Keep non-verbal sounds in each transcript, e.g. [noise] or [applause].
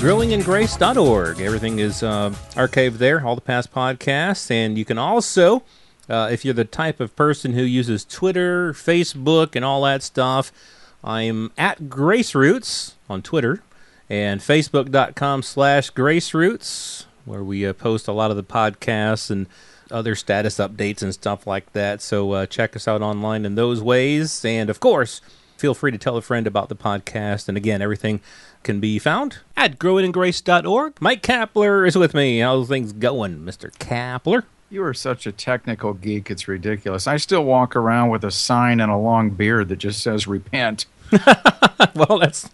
growingingrace.org. Everything is uh, archived there, all the past podcasts. And you can also, uh, if you're the type of person who uses Twitter, Facebook, and all that stuff, I'm at Grace Roots on Twitter and Facebook.com slash Grace Roots, where we uh, post a lot of the podcasts and other status updates and stuff like that. So uh, check us out online in those ways. And of course, feel free to tell a friend about the podcast. And again, everything can be found at growingingrace.org. Mike Kapler is with me. How's things going, Mr. Kapler? You are such a technical geek, it's ridiculous. I still walk around with a sign and a long beard that just says repent. [laughs] well, that's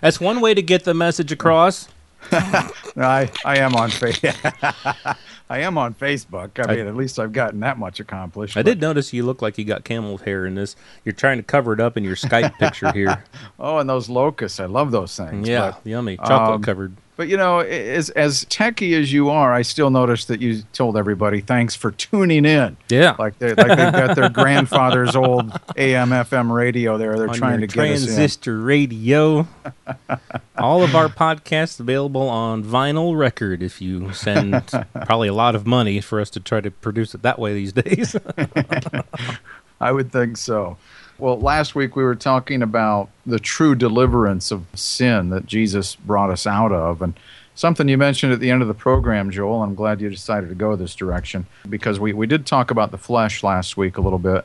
that's one way to get the message across. [laughs] I [laughs] I am on Facebook. I am on Facebook. I mean, at least I've gotten that much accomplished. I did notice you look like you got camel hair in this. You're trying to cover it up in your Skype picture here. [laughs] oh, and those locusts. I love those things. Yeah, but, yummy. Chocolate um, covered. But you know, as as techie as you are, I still noticed that you told everybody thanks for tuning in. Yeah, like they like they've got their grandfather's old AM FM radio there. They're On trying to get transistor radio. All of our podcasts available on vinyl record. If you send probably a lot of money for us to try to produce it that way these days. [laughs] I would think so. Well, last week we were talking about the true deliverance of sin that Jesus brought us out of. And something you mentioned at the end of the program, Joel, I'm glad you decided to go this direction because we, we did talk about the flesh last week a little bit.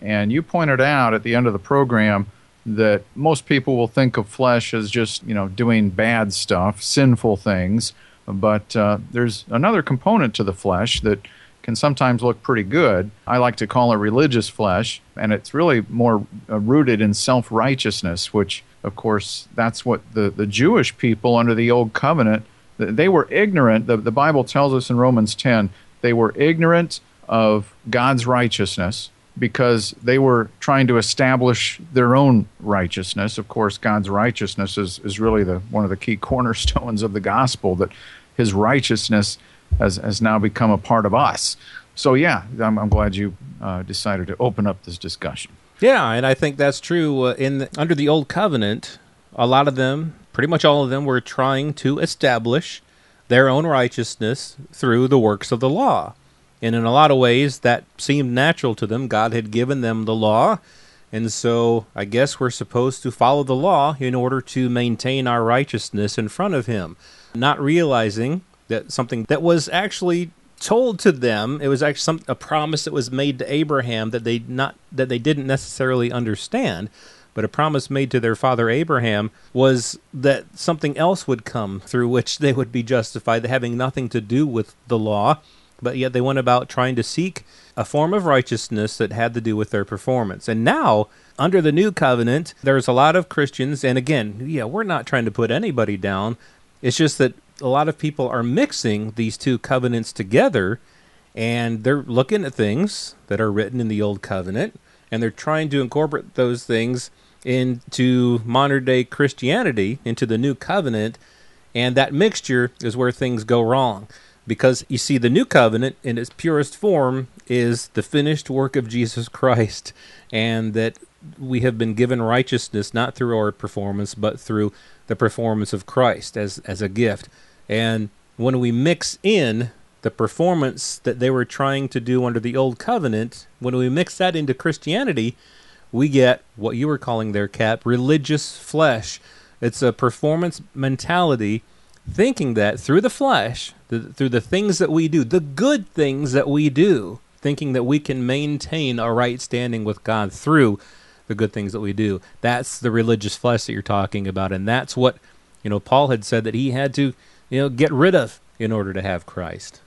And you pointed out at the end of the program that most people will think of flesh as just, you know, doing bad stuff, sinful things. But uh, there's another component to the flesh that can sometimes look pretty good. I like to call it religious flesh, and it's really more uh, rooted in self righteousness, which, of course, that's what the, the Jewish people under the Old Covenant, they were ignorant. The, the Bible tells us in Romans 10, they were ignorant of God's righteousness because they were trying to establish their own righteousness. Of course, God's righteousness is, is really the, one of the key [laughs] cornerstones of the gospel, that his righteousness has, has now become a part of us. So, yeah, I'm, I'm glad you uh, decided to open up this discussion. Yeah, and I think that's true. Uh, in the, under the old covenant, a lot of them, pretty much all of them, were trying to establish their own righteousness through the works of the law. And in a lot of ways, that seemed natural to them. God had given them the law. And so I guess we're supposed to follow the law in order to maintain our righteousness in front of Him, not realizing that something that was actually told to them it was actually some, a promise that was made to Abraham that they not that they didn't necessarily understand but a promise made to their father Abraham was that something else would come through which they would be justified having nothing to do with the law but yet they went about trying to seek a form of righteousness that had to do with their performance and now under the new covenant there's a lot of Christians and again yeah we're not trying to put anybody down it's just that a lot of people are mixing these two covenants together and they're looking at things that are written in the old covenant and they're trying to incorporate those things into modern day Christianity, into the new covenant, and that mixture is where things go wrong. Because you see, the new covenant in its purest form is the finished work of Jesus Christ, and that we have been given righteousness not through our performance, but through the performance of Christ as, as a gift. And when we mix in the performance that they were trying to do under the old covenant, when we mix that into Christianity, we get what you were calling their Cap, religious flesh. It's a performance mentality, thinking that through the flesh, through the things that we do, the good things that we do, thinking that we can maintain a right standing with God through the good things that we do. That's the religious flesh that you're talking about, and that's what you know. Paul had said that he had to you know get rid of in order to have Christ.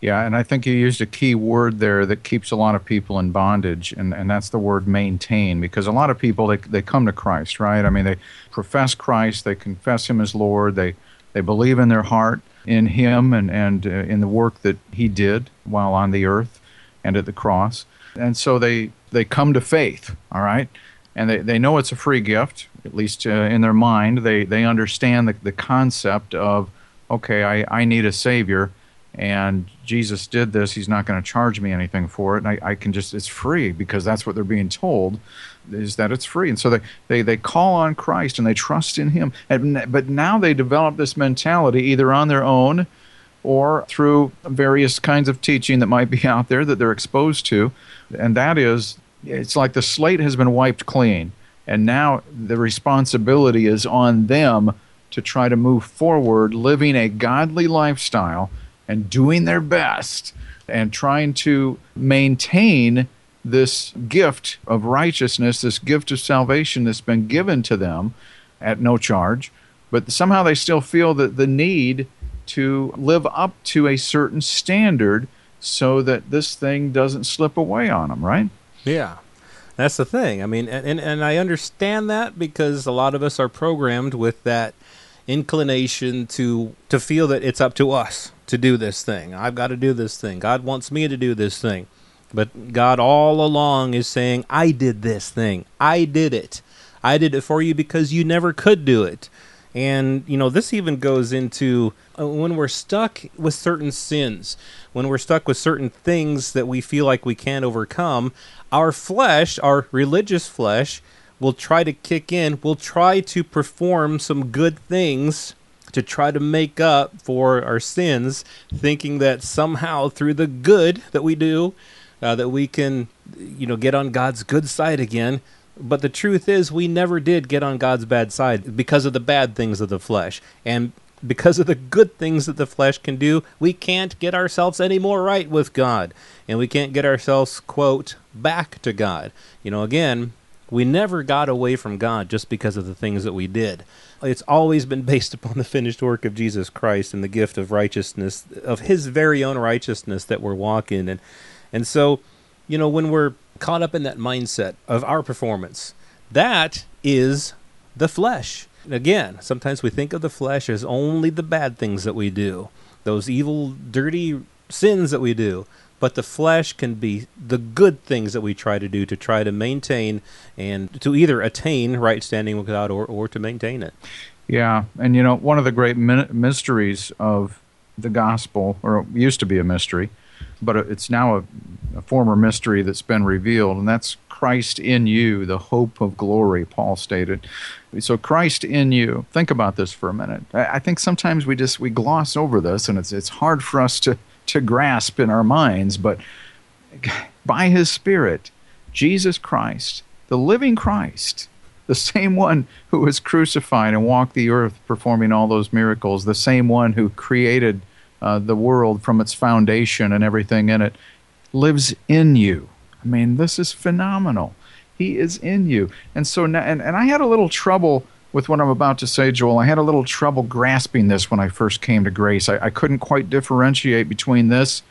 Yeah, and I think you used a key word there that keeps a lot of people in bondage, and, and that's the word maintain, because a lot of people, they, they come to Christ, right? I mean, they profess Christ, they confess Him as Lord, they, they believe in their heart, in Him and, and uh, in the work that He did while on the earth and at the cross. And so they, they come to faith, all right? And they, they know it's a free gift, at least uh, in their mind. They, they understand the, the concept of, okay, I, I need a Savior and Jesus did this, he's not going to charge me anything for it. And I, I, can just, it's free because that's what they're being told is that it's free. And so they, they, they call on Christ and they trust in him. And, but now they develop this mentality either on their own or through various kinds of teaching that might be [laughs] out there that they're exposed to. And that is, it's like the slate has been wiped clean. And now the responsibility is on them to try to move forward, living a godly lifestyle and doing their best and trying to maintain this gift of righteousness, this gift of salvation that's been given to them at no charge, but somehow they still feel that the need to live up to a certain standard so that this thing doesn't slip away on them, right? Yeah. That's the thing. I mean, and, and I understand that because a lot of us are programmed with that inclination to to feel that it's up to us to do this thing. I've got to do this thing. God wants me to do this thing. But God all along is saying, I did this thing. I did it. I did it for you because you never could do it. And, you know, this even goes into uh, when we're stuck with certain sins, when we're stuck with certain things that we feel like we can't overcome, our flesh, our religious flesh, will try to kick in, will try to perform some good things to try to make up for our sins, thinking that somehow through the good that we do, uh, that we can, you know, get on God's good side again. But the truth is, we never did get on God's bad side because of the bad things of the flesh. And because of the good things that the flesh can do, we can't get ourselves any more right with God. And we can't get ourselves, quote, back to God. You know, again, we never got away from God just because of the things that we did. It's always been [laughs] based upon the finished work of Jesus Christ and the gift of righteousness, of His very own righteousness that we're walking in. And so, you know, when we're caught up in that mindset of our performance, that is the flesh. Again, sometimes we think of the flesh as only the bad things that we do, those evil, dirty sins that we do but the flesh can be the good things that we try to do to try to maintain and to either attain right standing with God or, or to maintain it. Yeah, and you know, one of the great mysteries of the gospel, or used to be a mystery, but it's now a, a former mystery that's been revealed, and that's Christ in you, the hope of glory, Paul stated. So Christ in you. Think about this for a minute. I, I think sometimes we just we gloss over this, and it's it's hard for us to to grasp in our minds, but by his Spirit, Jesus Christ, the living Christ, the same one who was crucified and walked the earth performing all those miracles, the same one who created uh, the world from its foundation and everything in it, lives in you. I mean, this is phenomenal. He is in you. And so, now, and, and I had a little trouble with what I'm about to say, Joel. I had a little trouble grasping this when I first came to grace. I, I couldn't quite differentiate between this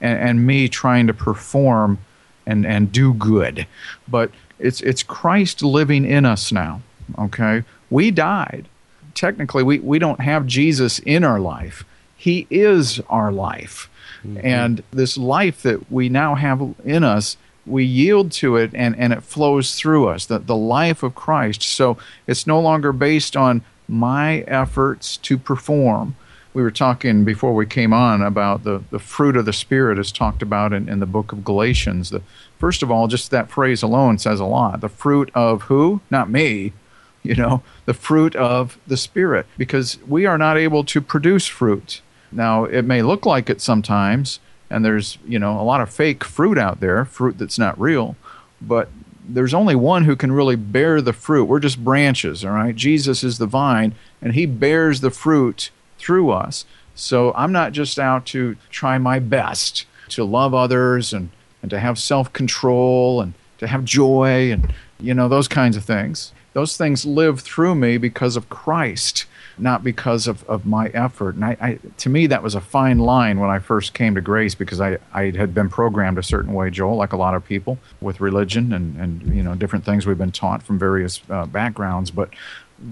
and, and, me trying to perform and, and do good. But it's, it's Christ living in us now, okay? We died. Technically, we, we don't have Jesus in our life, He is our life. Mm-hmm. And this life that we now have in us we yield to it and, and it flows through us, the, the life of Christ. So it's no longer based on my efforts to perform. We were talking before we came on about the, the fruit of the Spirit is talked about in, in the book of Galatians. The, first of all, just that phrase alone says a lot. The fruit of who? Not me, [laughs] you know, the fruit of the Spirit, because we are not able to produce fruit. Now, it may look like it sometimes, and there's you know a lot of fake fruit out there, fruit that's not real, but there's only one who can really bear the fruit. We're just branches, all right? Jesus is the vine, and he bears the fruit through us. So I'm not just out to try my best to love others and, and to have self control and to have joy and, you know, those kinds of things. Those things live through me because of Christ not because of, of my effort. And I, I, to me, that was a fine line when I first came to grace because I, I had been programmed a certain way, Joel, like a lot of people with religion and, and you know different things we've been taught from various uh, backgrounds. But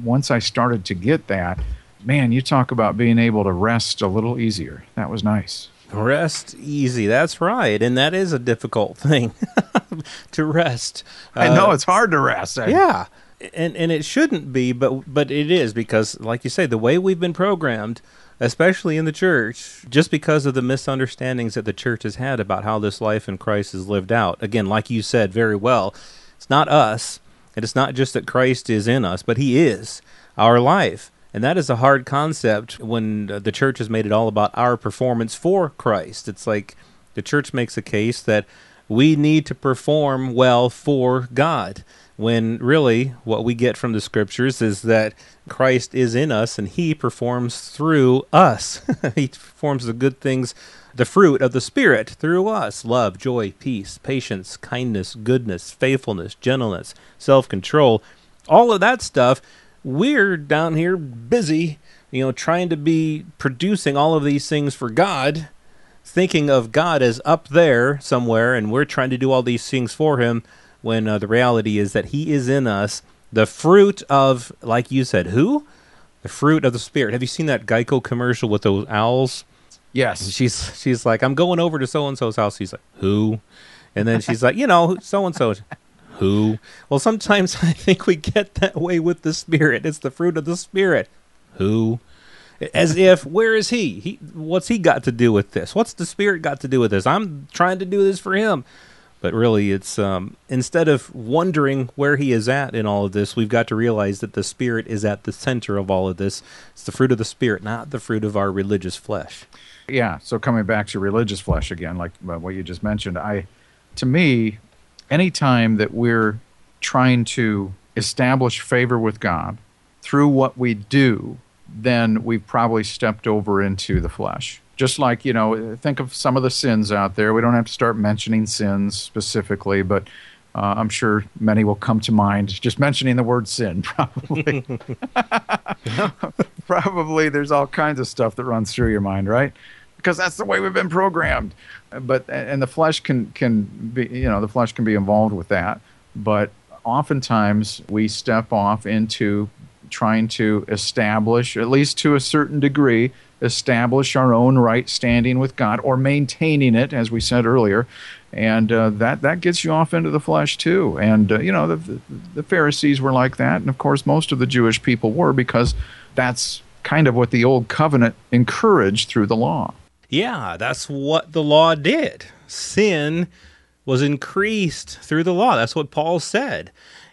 once I started to get that, man, you talk about being able to rest a little easier. That was nice. Rest easy. That's right. And that is a difficult [laughs] thing to rest. I know uh, it's hard to rest. I, yeah. And and it shouldn't be, but but it is because like you say the way we've been programmed especially in the church, just because of the misunderstandings that the church has had about how this life in Christ is lived out. Again, like you said very well, it's not us, and it's not just that Christ is in us, but He is our life. And that is a hard concept when the church has made it all about our performance for Christ. It's like the church makes a case that we need to perform well for God when really what we get from the scriptures is that Christ is in us and he performs through us. [laughs] he performs the good things, the fruit of the Spirit through us love, joy, peace, patience, kindness, goodness, faithfulness, gentleness, self control. All of that stuff, we're down here busy, you know, trying to be producing all of these things for God. Thinking of God as up there somewhere, and we're trying to do all these things for Him when uh, the reality is that He is in us, the fruit of, like you said, who? The fruit of the Spirit. Have you seen that Geico commercial with those owls? Yes. She's she's like, I'm going over to so and so's house. He's like, who? And then she's like, you know, so and so. Who? Well, sometimes [laughs] I think we get that way with the Spirit. It's the fruit of the Spirit. Who? As if, where is he? He, what's he got to do with this? What's the Spirit got to do with this? I'm trying to do this for him. But really, it's um, instead of wondering where he is at in all of this, we've got to realize that the Spirit is at the center of all of this. It's the fruit of the Spirit, not the fruit of our religious flesh. Yeah. So coming back to religious flesh again, like uh, what you just mentioned, I, to me, any time that we're trying to establish favor with God through what we do, then we've probably stepped over into the flesh just like you know think of some of the sins out there. We don't have to start mentioning sins specifically but uh, i'm sure many will come to mind just mentioning the word sin [laughs] probably. [laughs] Probably there's all kinds of stuff that runs through your mind right? Because that's the way we've been programmed. But and the flesh can can be you know the flesh can be involved with that. But oftentimes we step off into trying to establish at least to a certain degree establish our own right standing with God or maintaining it, as we said earlier. And uh, that, that gets you off into the flesh too. And, uh, you know, the, the Pharisees were like that. And of course, most of the Jewish people were because that's kind of what the old covenant encouraged through the law. Yeah, that's what the law did. Sin was increased through the law. That's what Paul said.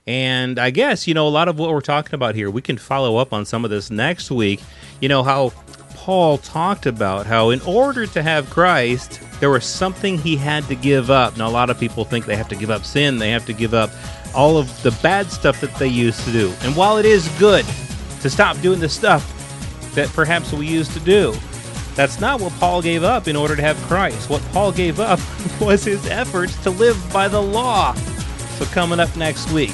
And I guess, you know, a lot of what we're talking about here, we can follow up on some of this next week. You know, how Paul talked about how, in order to have Christ, there was something he had to give up. Now, a lot of people think they have to give up sin, they have to give up all of the bad stuff that they used to do. And while it is good to stop doing the stuff that perhaps we used to do, that's not what Paul gave up in order to have Christ. What Paul gave up [laughs] was his efforts to live by the law. So, coming up next week,